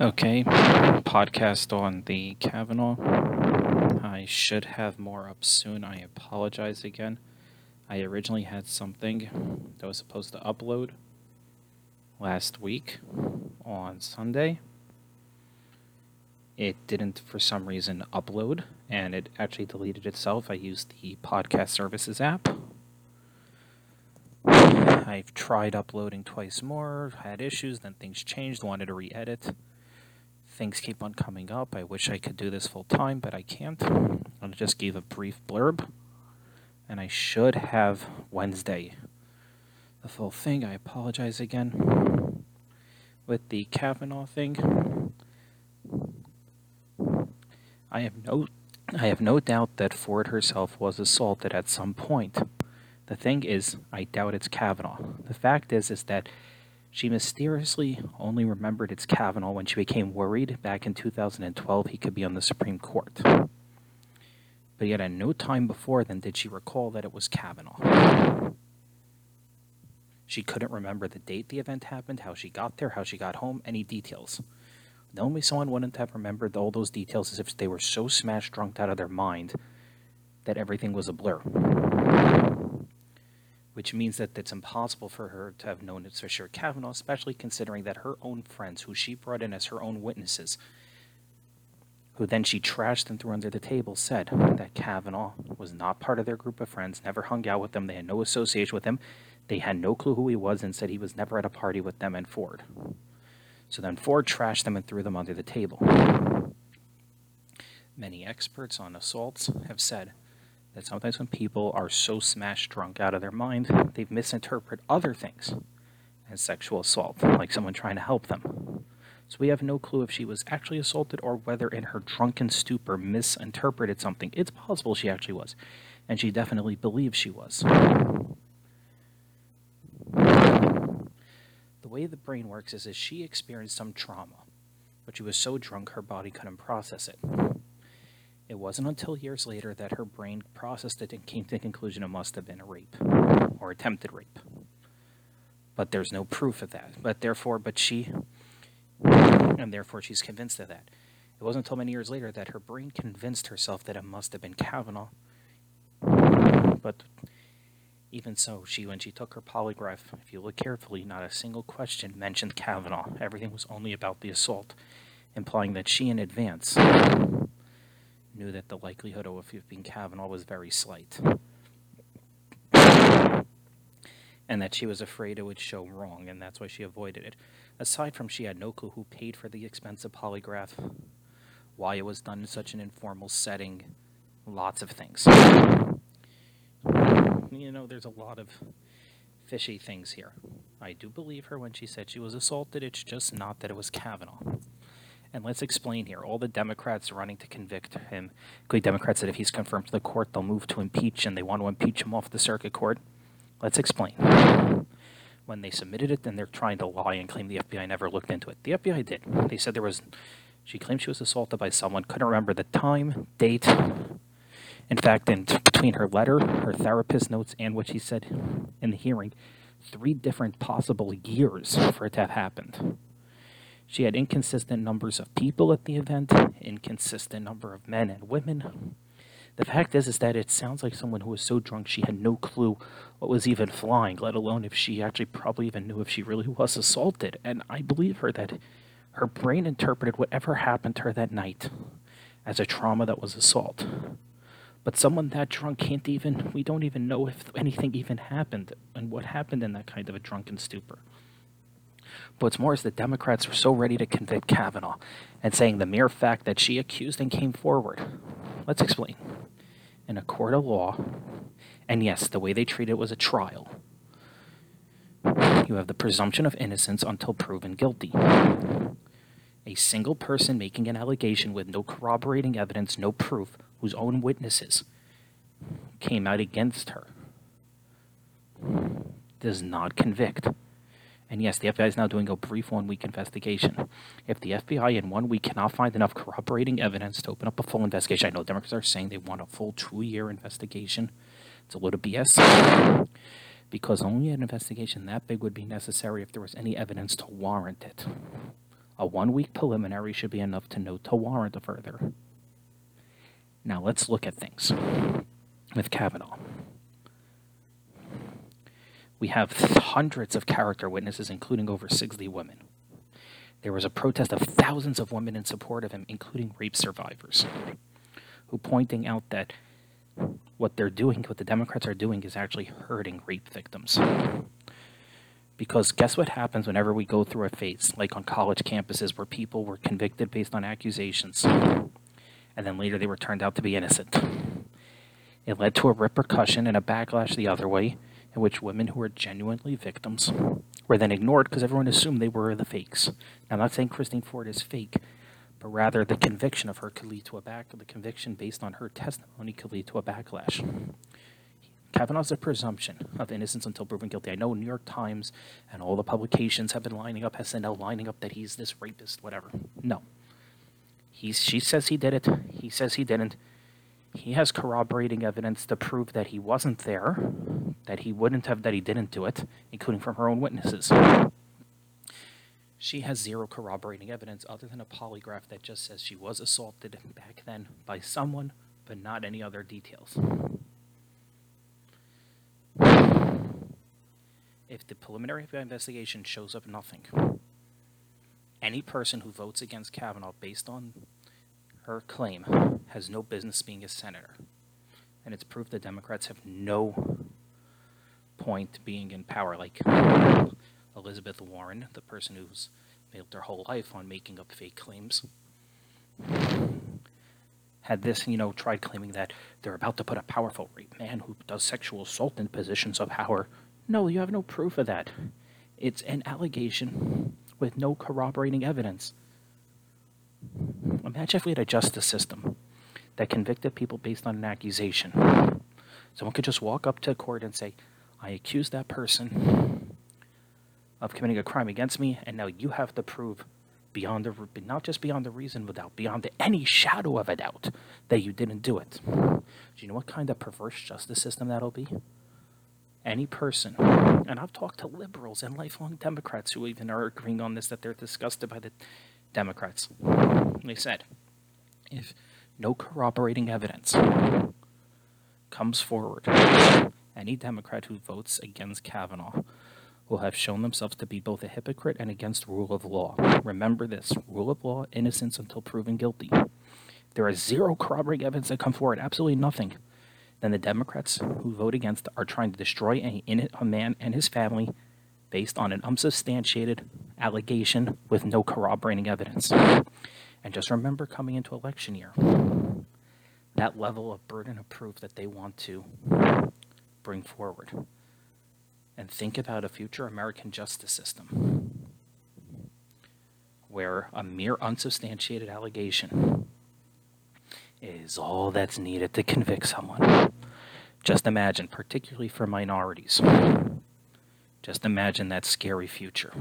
Okay, podcast on the Kavanaugh. I should have more up soon. I apologize again. I originally had something that was supposed to upload last week on Sunday. It didn't, for some reason, upload, and it actually deleted itself. I used the podcast services app. I've tried uploading twice more, had issues, then things changed, wanted to re edit. Things keep on coming up. I wish I could do this full time, but I can't. I just gave a brief blurb, and I should have Wednesday the full thing. I apologize again. With the Kavanaugh thing, I have no I have no doubt that Ford herself was assaulted at some point. The thing is, I doubt it's Kavanaugh. The fact is is that she mysteriously only remembered it's Kavanaugh when she became worried back in 2012 he could be on the Supreme Court. But yet, at no time before then did she recall that it was Kavanaugh. She couldn't remember the date the event happened, how she got there, how she got home, any details. The someone wouldn't have remembered all those details is if they were so smashed drunk out of their mind that everything was a blur which means that it's impossible for her to have known it's for sure Kavanaugh, especially considering that her own friends, who she brought in as her own witnesses, who then she trashed and threw under the table, said that Kavanaugh was not part of their group of friends, never hung out with them, they had no association with him, they had no clue who he was, and said he was never at a party with them and Ford. So then Ford trashed them and threw them under the table. Many experts on assaults have said that sometimes when people are so smashed drunk out of their mind, they misinterpret other things as sexual assault, like someone trying to help them. So we have no clue if she was actually assaulted or whether in her drunken stupor misinterpreted something. It's possible she actually was, and she definitely believes she was. The way the brain works is that she experienced some trauma, but she was so drunk her body couldn't process it. It wasn't until years later that her brain processed it and came to the conclusion it must have been a rape or attempted rape. But there's no proof of that. But therefore, but she, and therefore she's convinced of that. It wasn't until many years later that her brain convinced herself that it must have been Kavanaugh. But even so, she when she took her polygraph, if you look carefully, not a single question mentioned Kavanaugh. Everything was only about the assault, implying that she in advance that the likelihood of being Kavanaugh was very slight. And that she was afraid it would show wrong, and that's why she avoided it. Aside from she had no clue who paid for the expensive polygraph, why it was done in such an informal setting, lots of things. You know, there's a lot of fishy things here. I do believe her when she said she was assaulted, it's just not that it was Kavanaugh. And let's explain here. All the Democrats running to convict him, including Democrats that if he's confirmed to the court, they'll move to impeach and they want to impeach him off the circuit court. Let's explain. When they submitted it, then they're trying to lie and claim the FBI never looked into it. The FBI did. They said there was. She claimed she was assaulted by someone, couldn't remember the time, date. In fact, in between her letter, her therapist notes, and what she said in the hearing, three different possible years for it to have happened. She had inconsistent numbers of people at the event, inconsistent number of men and women. The fact is, is that it sounds like someone who was so drunk she had no clue what was even flying, let alone if she actually probably even knew if she really was assaulted. And I believe her that her brain interpreted whatever happened to her that night as a trauma that was assault. But someone that drunk can't even, we don't even know if anything even happened and what happened in that kind of a drunken stupor. What's more is the Democrats were so ready to convict Kavanaugh and saying the mere fact that she accused and came forward. Let's explain. In a court of law, and yes, the way they treat it was a trial, you have the presumption of innocence until proven guilty. A single person making an allegation with no corroborating evidence, no proof, whose own witnesses came out against her, does not convict. And yes, the FBI is now doing a brief one week investigation. If the FBI in one week cannot find enough corroborating evidence to open up a full investigation, I know Democrats are saying they want a full two year investigation. It's a little BS. Because only an investigation that big would be necessary if there was any evidence to warrant it. A one week preliminary should be enough to know to warrant a further. Now let's look at things with Kavanaugh. We have hundreds of character witnesses, including over 60 women. There was a protest of thousands of women in support of him, including rape survivors, who pointing out that what they're doing, what the Democrats are doing, is actually hurting rape victims. Because guess what happens whenever we go through a phase, like on college campuses, where people were convicted based on accusations, and then later they were turned out to be innocent? It led to a repercussion and a backlash the other way, in which women who were genuinely victims were then ignored because everyone assumed they were the fakes. Now, I'm not saying Christine Ford is fake, but rather the conviction of her could lead to a back. The conviction based on her testimony could lead to a backlash. Kavanaugh's a presumption of innocence until proven guilty. I know New York Times and all the publications have been lining up, SNL lining up that he's this rapist, whatever. No. He's, she says he did it. He says he didn't. He has corroborating evidence to prove that he wasn't there, that he wouldn't have, that he didn't do it, including from her own witnesses. She has zero corroborating evidence other than a polygraph that just says she was assaulted back then by someone, but not any other details. If the preliminary investigation shows up nothing, any person who votes against Kavanaugh based on her claim has no business being a senator. And it's proof the Democrats have no point being in power. Like Elizabeth Warren, the person who's built their whole life on making up fake claims, had this, you know, tried claiming that they're about to put a powerful rape man who does sexual assault in positions of power. No, you have no proof of that. It's an allegation with no corroborating evidence. Imagine if we had a justice system that convicted people based on an accusation. Someone could just walk up to court and say, I accuse that person of committing a crime against me, and now you have to prove beyond the not just beyond the reason without beyond any shadow of a doubt that you didn't do it. Do you know what kind of perverse justice system that'll be? Any person, and I've talked to liberals and lifelong Democrats who even are agreeing on this that they're disgusted by the Democrats. They said, if no corroborating evidence comes forward, any Democrat who votes against Kavanaugh will have shown themselves to be both a hypocrite and against rule of law. Remember this rule of law, innocence until proven guilty. There is zero corroborating evidence that come forward, absolutely nothing. Then the Democrats who vote against are trying to destroy a, a man and his family based on an unsubstantiated allegation with no corroborating evidence. And just remember coming into election year, that level of burden of proof that they want to bring forward. And think about a future American justice system where a mere unsubstantiated allegation is all that's needed to convict someone. Just imagine, particularly for minorities, just imagine that scary future.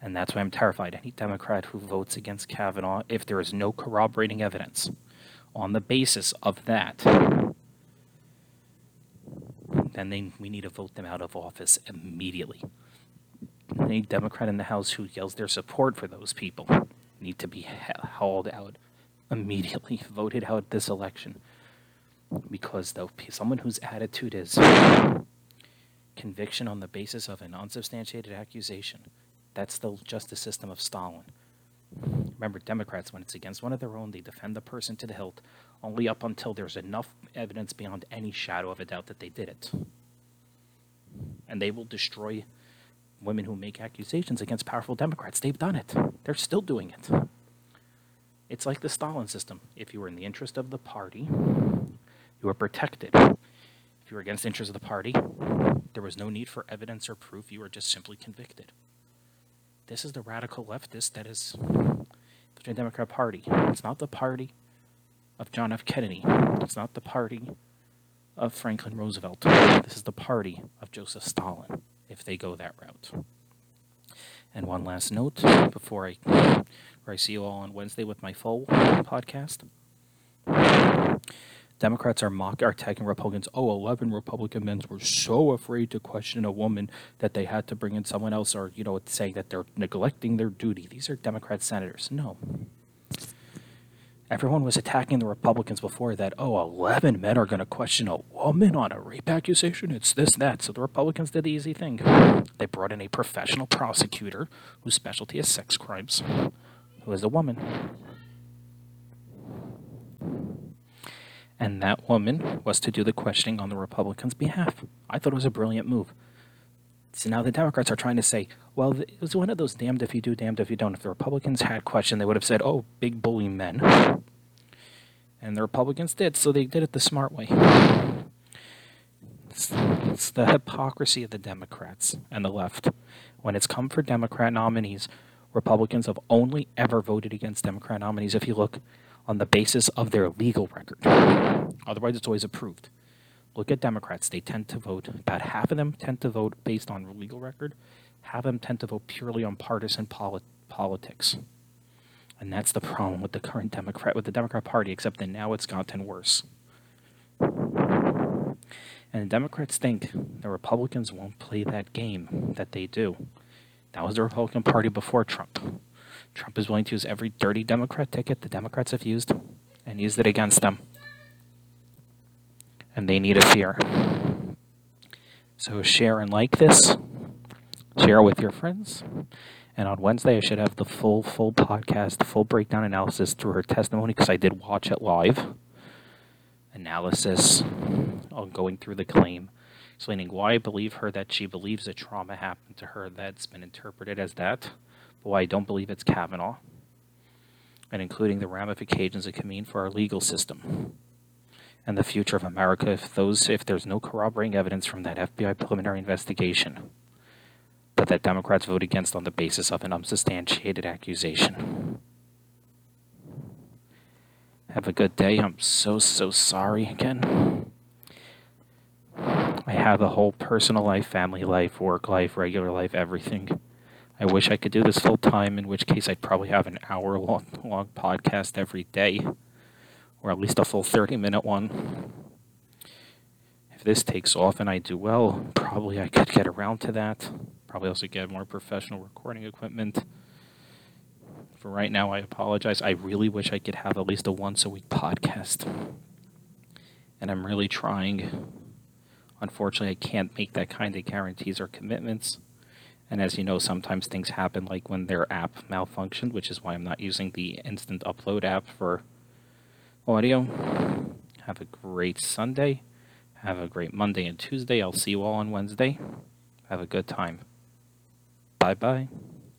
And that's why I'm terrified. Any Democrat who votes against Kavanaugh, if there is no corroborating evidence on the basis of that, then they, we need to vote them out of office immediately. Any Democrat in the House who yells their support for those people need to be hauled out immediately, voted out this election. Because though someone whose attitude is conviction on the basis of an unsubstantiated accusation, that's the justice system of Stalin. Remember, Democrats, when it's against one of their own, they defend the person to the hilt, only up until there's enough evidence beyond any shadow of a doubt that they did it. And they will destroy women who make accusations against powerful Democrats. They've done it, they're still doing it. It's like the Stalin system. If you were in the interest of the party, you were protected. If you were against the interest of the party, there was no need for evidence or proof. You were just simply convicted. This is the radical leftist that is the Democrat Party. It's not the party of John F. Kennedy. It's not the party of Franklin Roosevelt. This is the party of Joseph Stalin, if they go that route. And one last note before I, I see you all on Wednesday with my full podcast. Democrats are mock are attacking Republicans. Oh, 11 Republican men were so afraid to question a woman that they had to bring in someone else, or you know, saying that they're neglecting their duty. These are Democrat senators. No. Everyone was attacking the Republicans before that. Oh, 11 men are going to question a woman on a rape accusation. It's this, that. So the Republicans did the easy thing. They brought in a professional prosecutor whose specialty is sex crimes, who is a woman. And that woman was to do the questioning on the Republicans' behalf. I thought it was a brilliant move. So now the Democrats are trying to say, well, it was one of those damned if you do, damned if you don't. If the Republicans had questioned, they would have said, oh, big bully men. And the Republicans did, so they did it the smart way. It's, it's the hypocrisy of the Democrats and the left. When it's come for Democrat nominees, Republicans have only ever voted against Democrat nominees if you look on the basis of their legal record. Otherwise, it's always approved. Look at Democrats. They tend to vote, about half of them tend to vote based on legal record, half of them tend to vote purely on partisan polit- politics. And that's the problem with the current Democrat, with the Democrat Party, except that now it's gotten worse. And the Democrats think the Republicans won't play that game that they do. That was the Republican Party before Trump. Trump is willing to use every dirty Democrat ticket the Democrats have used and used it against them and they need a fear. So share and like this. Share with your friends. And on Wednesday, I should have the full, full podcast, full breakdown analysis through her testimony because I did watch it live. Analysis on going through the claim, explaining why I believe her that she believes a trauma happened to her that's been interpreted as that, but why I don't believe it's Kavanaugh, and including the ramifications it can mean for our legal system and the future of America if those if there's no corroborating evidence from that FBI preliminary investigation, but that Democrats vote against on the basis of an unsubstantiated accusation. Have a good day. I'm so so sorry again. I have a whole personal life, family life, work life, regular life, everything. I wish I could do this full time, in which case I'd probably have an hour long, long podcast every day or at least a full 30 minute one. If this takes off and I do well, probably I could get around to that. Probably also get more professional recording equipment. For right now, I apologize. I really wish I could have at least a once a week podcast. And I'm really trying. Unfortunately, I can't make that kind of guarantees or commitments. And as you know, sometimes things happen like when their app malfunctioned, which is why I'm not using the instant upload app for audio. Have a great Sunday. Have a great Monday and Tuesday. I'll see you all on Wednesday. Have a good time. Bye bye.